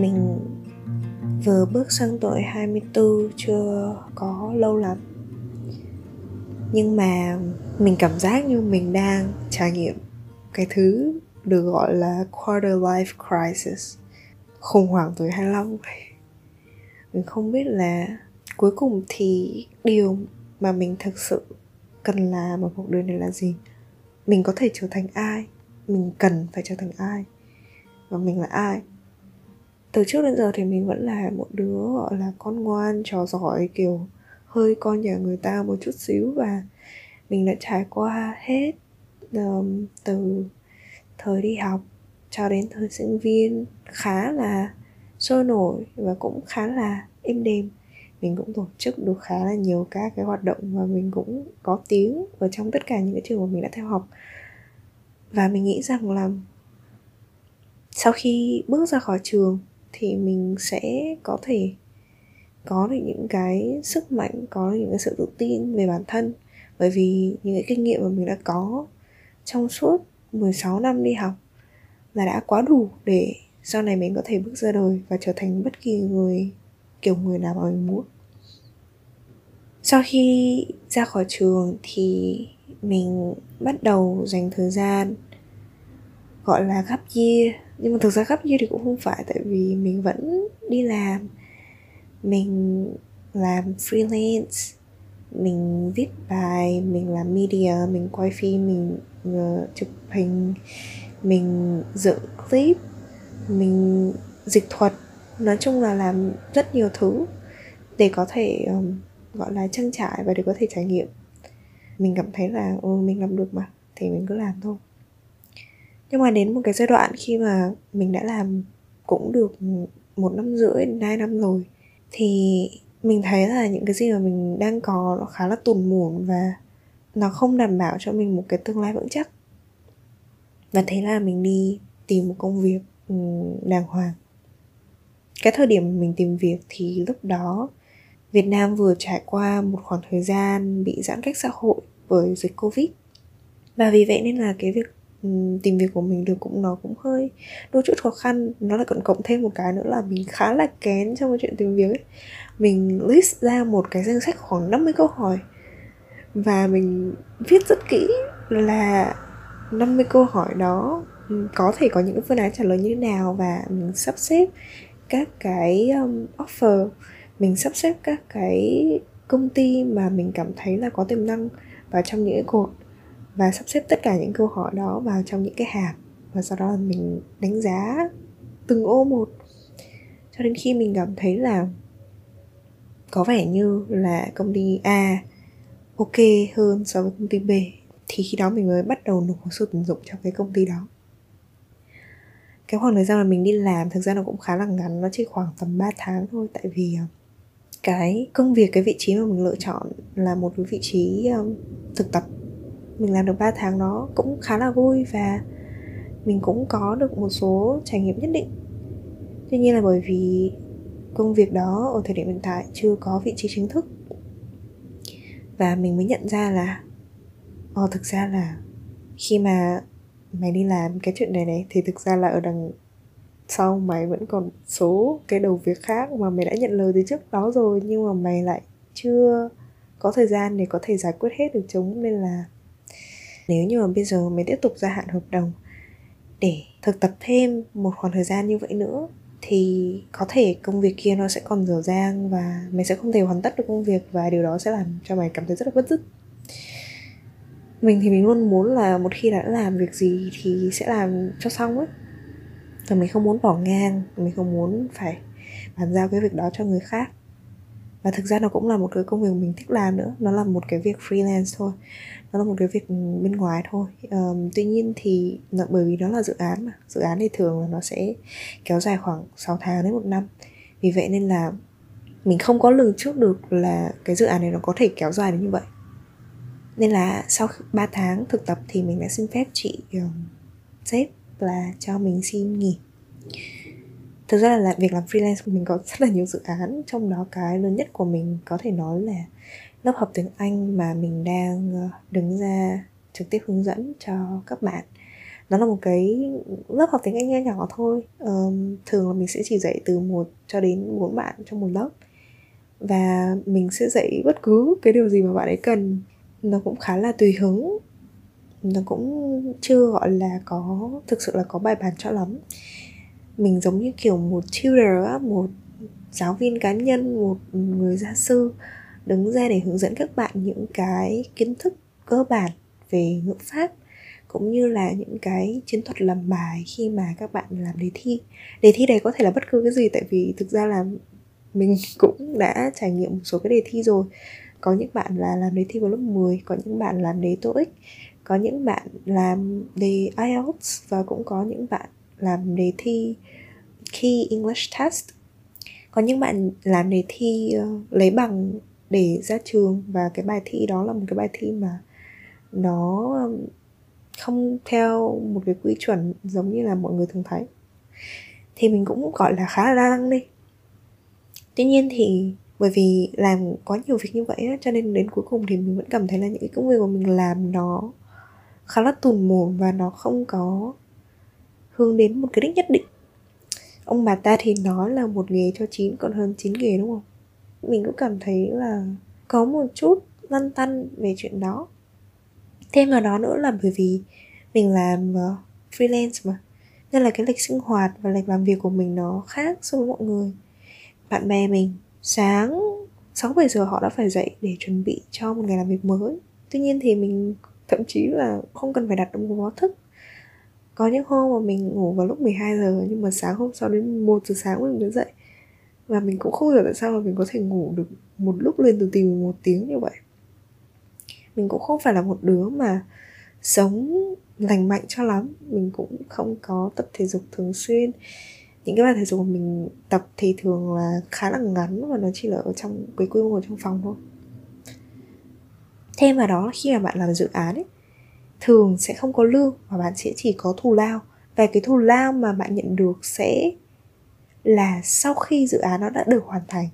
mình vừa bước sang tuổi 24 chưa có lâu lắm. Nhưng mà mình cảm giác như mình đang trải nghiệm cái thứ được gọi là quarter life crisis khủng hoảng tuổi 25 mình không biết là cuối cùng thì điều mà mình thực sự cần làm ở cuộc đời này là gì? Mình có thể trở thành ai? Mình cần phải trở thành ai? Và mình là ai từ trước đến giờ thì mình vẫn là một đứa gọi là con ngoan trò giỏi kiểu hơi con nhà người ta một chút xíu và mình đã trải qua hết um, từ thời đi học cho đến thời sinh viên khá là sôi nổi và cũng khá là êm đềm. Mình cũng tổ chức được khá là nhiều các cái hoạt động và mình cũng có tiếng ở trong tất cả những cái trường mà mình đã theo học. Và mình nghĩ rằng là sau khi bước ra khỏi trường thì mình sẽ có thể có được những cái sức mạnh, có được những cái sự tự tin về bản thân. Bởi vì những cái kinh nghiệm mà mình đã có trong suốt 16 năm đi học là đã quá đủ để sau này mình có thể bước ra đời và trở thành bất kỳ người, kiểu người nào mà mình muốn. Sau khi ra khỏi trường thì mình bắt đầu dành thời gian gọi là gấp year nhưng mà thực ra gấp như thì cũng không phải tại vì mình vẫn đi làm. Mình làm freelance mình viết bài mình làm media mình quay phim mình uh, chụp hình mình dựng clip mình dịch thuật. Nói chung là làm rất nhiều thứ để có thể um, gọi là trang trải và để có thể trải nghiệm. Mình cảm thấy là ừ, mình làm được mà thì mình cứ làm thôi nhưng mà đến một cái giai đoạn khi mà mình đã làm cũng được một năm rưỡi đến hai năm rồi, thì mình thấy là những cái gì mà mình đang có nó khá là tùn mùn và nó không đảm bảo cho mình một cái tương lai vững chắc. Và thế là mình đi tìm một công việc ừ, đàng hoàng. Cái thời điểm mình tìm việc thì lúc đó Việt Nam vừa trải qua một khoảng thời gian bị giãn cách xã hội bởi dịch Covid. Và vì vậy nên là cái việc Ừ, tìm việc của mình được cũng nó cũng hơi đôi chút khó khăn. Nó lại còn cộng thêm một cái nữa là mình khá là kén trong cái chuyện tìm việc ấy. Mình list ra một cái danh sách khoảng 50 câu hỏi và mình viết rất kỹ là 50 câu hỏi đó ừ, có thể có những phương án trả lời như thế nào và mình sắp xếp các cái um, offer. Mình sắp xếp các cái công ty mà mình cảm thấy là có tiềm năng vào trong những cái và sắp xếp tất cả những câu hỏi đó vào trong những cái hạt và sau đó là mình đánh giá từng ô một. Cho đến khi mình cảm thấy là có vẻ như là công ty A ok hơn so với công ty B thì khi đó mình mới bắt đầu nộp hồ sơ tuyển dụng cho cái công ty đó. Cái khoảng thời gian mà mình đi làm thực ra nó cũng khá là ngắn nó chỉ khoảng tầm 3 tháng thôi. Tại vì ờ, cái công việc cái vị trí mà mình lựa chọn là một cái vị trí um, thực tập mình làm được 3 tháng đó cũng khá là vui và mình cũng có được một số trải nghiệm nhất định. Tuy nhiên là bởi vì công việc đó ở thời điểm hiện tại chưa có vị trí chính thức và mình mới nhận ra là ờ thực ra là khi mà mày đi làm cái chuyện này này thì thực ra là ở đằng sau mày vẫn còn số cái đầu việc khác mà mày đã nhận lời từ trước đó rồi nhưng mà mày lại chưa có thời gian để có thể giải quyết hết được chúng nên là nếu như mà bây giờ mày tiếp tục gia hạn hợp đồng để thực tập thêm một khoảng thời gian như vậy nữa, thì có thể công việc kia nó sẽ còn dở dang và mày sẽ không thể hoàn tất được công việc và điều đó sẽ làm cho mày cảm thấy rất là bất dứt. Mình thì mình luôn muốn là một khi đã làm việc gì thì sẽ làm cho xong ấy. Và mình không muốn bỏ ngang, mình không muốn phải bàn giao cái việc đó cho người khác và thực ra nó cũng là một cái công việc mình thích làm nữa. Nó là một cái việc freelance thôi. Nó là một cái việc bên ngoài thôi. Um, tuy nhiên thì bởi vì nó là dự án mà. Dự án thì thường là nó sẽ kéo dài khoảng 6 tháng đến một năm. Vì vậy nên là mình không có lường trước được là cái dự án này nó có thể kéo dài đến như vậy. Nên là sau 3 tháng thực tập thì mình đã xin phép chị um, sếp là cho mình xin nghỉ thực ra là việc làm freelance của mình có rất là nhiều dự án trong đó cái lớn nhất của mình có thể nói là lớp học tiếng anh mà mình đang ờ, đứng ra trực tiếp hướng dẫn cho các bạn. Nó là một cái lớp học tiếng anh nhỏ nhỏ thôi. Um, thường là mình sẽ chỉ dạy từ một cho đến bốn bạn trong một lớp. Và mình sẽ dạy bất cứ cái điều gì mà bạn ấy cần. Nó cũng khá là tùy hứng. Nó cũng chưa gọi là có thực sự là có bài bản cho lắm mình giống như kiểu một tutor á, một giáo viên cá nhân, một người gia sư đứng ra để hướng dẫn các bạn những cái kiến thức cơ bản về ngữ pháp, cũng như là những cái chiến thuật làm bài khi mà các bạn làm đề thi. Đề thi này có thể là bất cứ cái gì, tại vì thực ra là mình cũng đã trải nghiệm một số cái đề thi rồi. Có những bạn là làm đề thi vào lớp 10 có những bạn làm đề TOEIC, có những bạn làm đề IELTS và cũng có những bạn làm đề thi Key English Test. Có những bạn làm đề thi uh, lấy bằng để ra trường và cái bài thi đó là một cái bài thi mà nó không theo một cái quy chuẩn giống như là mọi người thường thấy. Thì mình cũng gọi là khá là đa đi. Tuy nhiên thì bởi vì làm quá nhiều việc như vậy á, cho nên đến cuối cùng thì mình vẫn cảm thấy là những cái công việc mà mình làm nó khá là tùn mồm và nó không có hướng đến một cái đích nhất định. Ông bà ta thì nói là một nghề cho chín, còn hơn chín nghề đúng không? Mình cũng cảm thấy là có một chút lăn tăn về chuyện đó. Thêm vào đó nữa là bởi vì mình làm ờ, freelance mà, nên là cái lịch sinh hoạt và lịch làm việc của mình nó khác so với mọi người. Bạn bè mình sáng 6 7 giờ họ đã phải dậy để chuẩn bị cho một ngày làm việc mới. Tuy nhiên thì mình thậm chí là không cần phải đặt đồng hồ báo thức có những hôm mà mình ngủ vào lúc 12 giờ nhưng mà sáng hôm sau đến 1 giờ sáng mình mới dậy. Và mình cũng không hiểu tại sao mà mình có thể ngủ được một lúc lên từ tìm một tiếng như vậy. Mình cũng không phải là một đứa mà sống lành mạnh cho lắm. Mình cũng không có tập thể dục thường xuyên. Những cái bài thể dục của mình tập thì thường là khá là ngắn và nó chỉ là ở trong cái quy mô trong phòng thôi. Thêm vào đó khi mà bạn làm dự án ấy thường sẽ không có lương và bạn sẽ chỉ có thù lao. Và cái thù lao mà bạn nhận được sẽ là sau khi dự án nó đã được hoàn thành.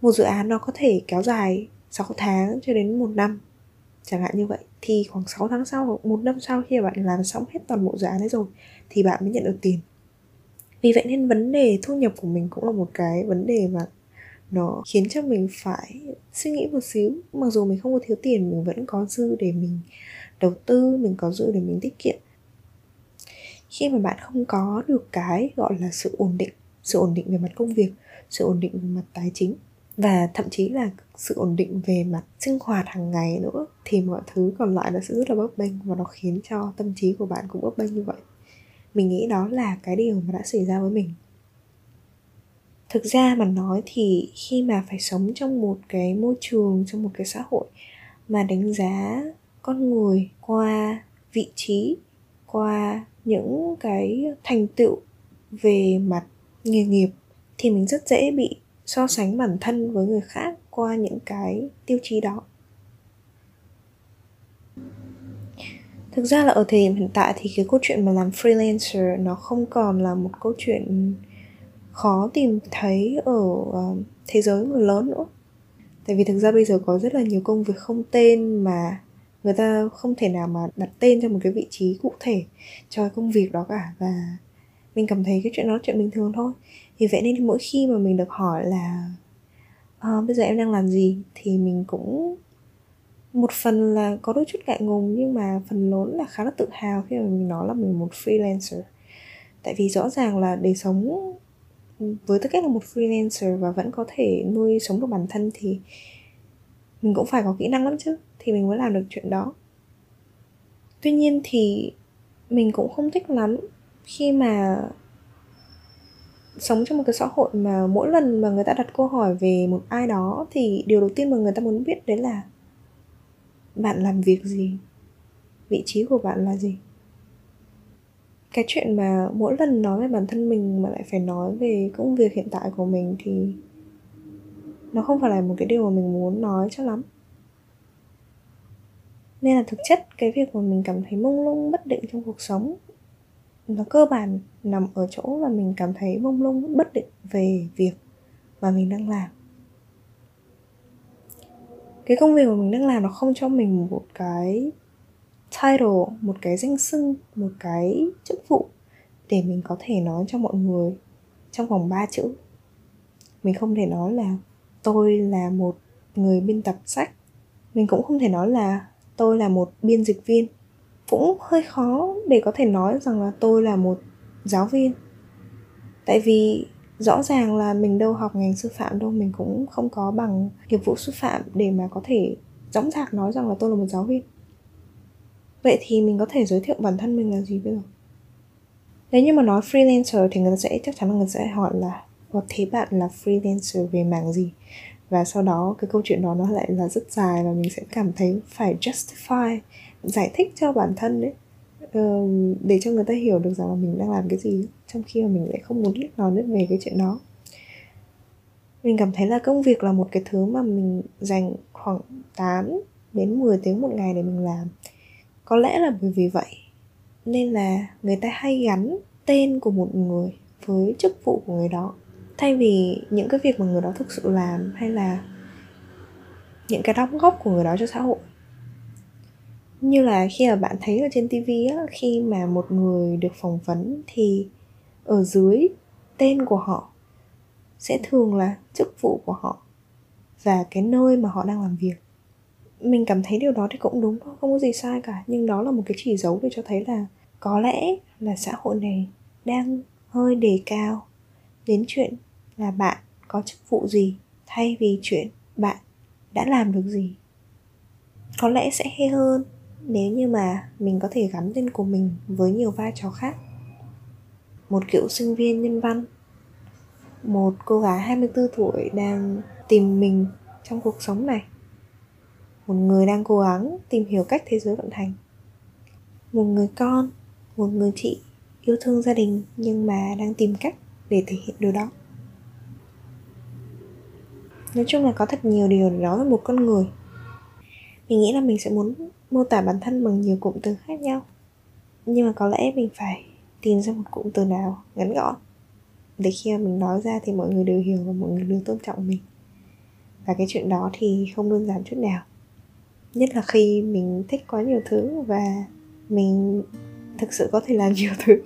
Một dự án nó có thể kéo dài 6 tháng cho đến một năm, chẳng hạn như vậy. Thì khoảng 6 tháng sau hoặc một năm sau khi bạn làm xong hết toàn bộ dự án ấy rồi, thì bạn mới nhận được tiền. Vì vậy nên vấn đề thu nhập của mình cũng là một cái vấn đề mà nó khiến cho mình phải suy nghĩ một xíu. Mặc dù mình không có thiếu tiền, mình vẫn có dư để mình đầu tư mình có dự để mình tiết kiệm. Khi mà bạn không có được cái gọi là sự ổn định, sự ổn định về mặt công việc, sự ổn định về mặt tài chính và thậm chí là sự ổn định về mặt sinh hoạt hàng ngày nữa, thì mọi thứ còn lại nó sẽ rất là bấp bênh và nó khiến cho tâm trí của bạn cũng bấp bênh như vậy. Mình nghĩ đó là cái điều mà đã xảy ra với mình. Thực ra mà nói thì khi mà phải sống trong một cái môi trường, trong một cái xã hội mà đánh giá con người, qua vị trí, qua những cái thành tựu về mặt nghề nghiệp thì mình rất dễ bị so sánh bản thân với người khác qua những cái tiêu chí đó. Thực ra là ở thời điểm hiện tại thì cái câu chuyện mà làm freelancer nó không còn là một câu chuyện khó tìm thấy ở ờ, thế giới người lớn nữa. Tại vì thực ra bây giờ có rất là nhiều công việc không tên mà người ta không thể nào mà đặt tên cho một cái vị trí cụ thể cho công việc đó cả. Và mình cảm thấy cái chuyện đó là chuyện bình thường thôi. Thì vậy nên mỗi khi mà mình được hỏi là à, bây giờ em đang làm gì? thì mình cũng một phần là có đôi chút ngại ngùng nhưng mà phần lớn là khá là tự hào khi mà mình nói là mình một freelancer. Tại vì rõ ràng là để sống với tư cách là một freelancer và vẫn có thể nuôi sống được bản thân thì mình cũng phải có kỹ năng lắm chứ, thì mình mới làm được chuyện đó. Tuy nhiên thì mình cũng không thích lắm khi mà sống trong một cái xã hội mà mỗi lần mà người ta đặt câu hỏi về một ai đó thì điều đầu tiên mà người ta muốn biết đấy là bạn làm việc gì? Vị trí của bạn là gì? Cái chuyện mà mỗi lần nói về bản thân mình mà lại phải nói về công việc hiện tại của mình thì nó không phải là một cái điều mà mình muốn nói cho lắm. Nên là thực chất cái việc mà mình cảm thấy mông lung, bất định trong cuộc sống nó cơ bản nằm ở chỗ là mình cảm thấy mông lung, bất định về việc mà mình đang làm. Cái công việc mà mình đang làm nó không cho mình một cái title, một cái danh xưng, một cái chức vụ để mình có thể nói cho mọi người trong vòng 3 chữ. Mình không thể nói là tôi là một người biên tập sách. Mình cũng không thể nói là tôi là một biên dịch viên. Cũng hơi khó để có thể nói rằng là tôi là một giáo viên. Tại vì rõ ràng là mình đâu học ngành sư phạm đâu, mình cũng không có bằng nghiệp vụ sư phạm để mà có thể dõng dạc nói rằng là tôi là một giáo viên. Vậy thì mình có thể giới thiệu bản thân mình là gì bây giờ? Nếu như mà nói freelancer thì người ta sẽ, chắc chắn là người ta sẽ hỏi là có thế bạn là freelancer về mảng gì? Và sau đó, cái câu chuyện đó nó lại là rất dài và mình sẽ cảm thấy phải justify, giải thích cho bản thân đấy ờ, để cho người ta hiểu được rằng là mình đang làm cái gì, trong khi mà mình lại không muốn nói đến về cái chuyện đó. Mình cảm thấy là công việc là một cái thứ mà mình dành khoảng 8 đến 10 tiếng một ngày để mình làm. Có lẽ là bởi vì vậy nên là người ta hay gắn tên của một người với chức vụ của người đó thay vì những cái việc mà người đó thực sự làm hay là những cái đóng góp của người đó cho xã hội. Như là khi mà bạn thấy ở trên tv á, khi mà một người được phỏng vấn thì ở dưới tên của họ sẽ thường là chức vụ của họ và cái nơi mà họ đang làm việc. Mình cảm thấy điều đó thì cũng đúng thôi, không có gì sai cả. Nhưng đó là một cái chỉ dấu để cho thấy là có lẽ là xã hội này đang hơi đề cao đến chuyện là bạn có chức vụ gì, thay vì chuyện bạn đã làm được gì? Có lẽ sẽ hay hơn nếu như mà mình có thể gắn tên của mình với nhiều vai trò khác. Một cựu sinh viên nhân văn, một cô gái 24 tuổi đang tìm mình trong cuộc sống này, một người đang cố gắng tìm hiểu cách thế giới vận hành, một người con, một người chị yêu thương gia đình nhưng mà đang tìm cách để thể hiện điều đó nói chung là có thật nhiều điều để nói về một con người. Mình nghĩ là mình sẽ muốn mô tả bản thân bằng nhiều cụm từ khác nhau. Nhưng mà có lẽ mình phải tìm ra một cụm từ nào ngắn gọn. Để khi mà mình nói ra thì mọi người đều hiểu và mọi người đều tôn trọng mình. Và cái chuyện đó thì không đơn giản chút nào. Nhất là khi mình thích quá nhiều thứ và mình thực sự có thể làm nhiều thứ.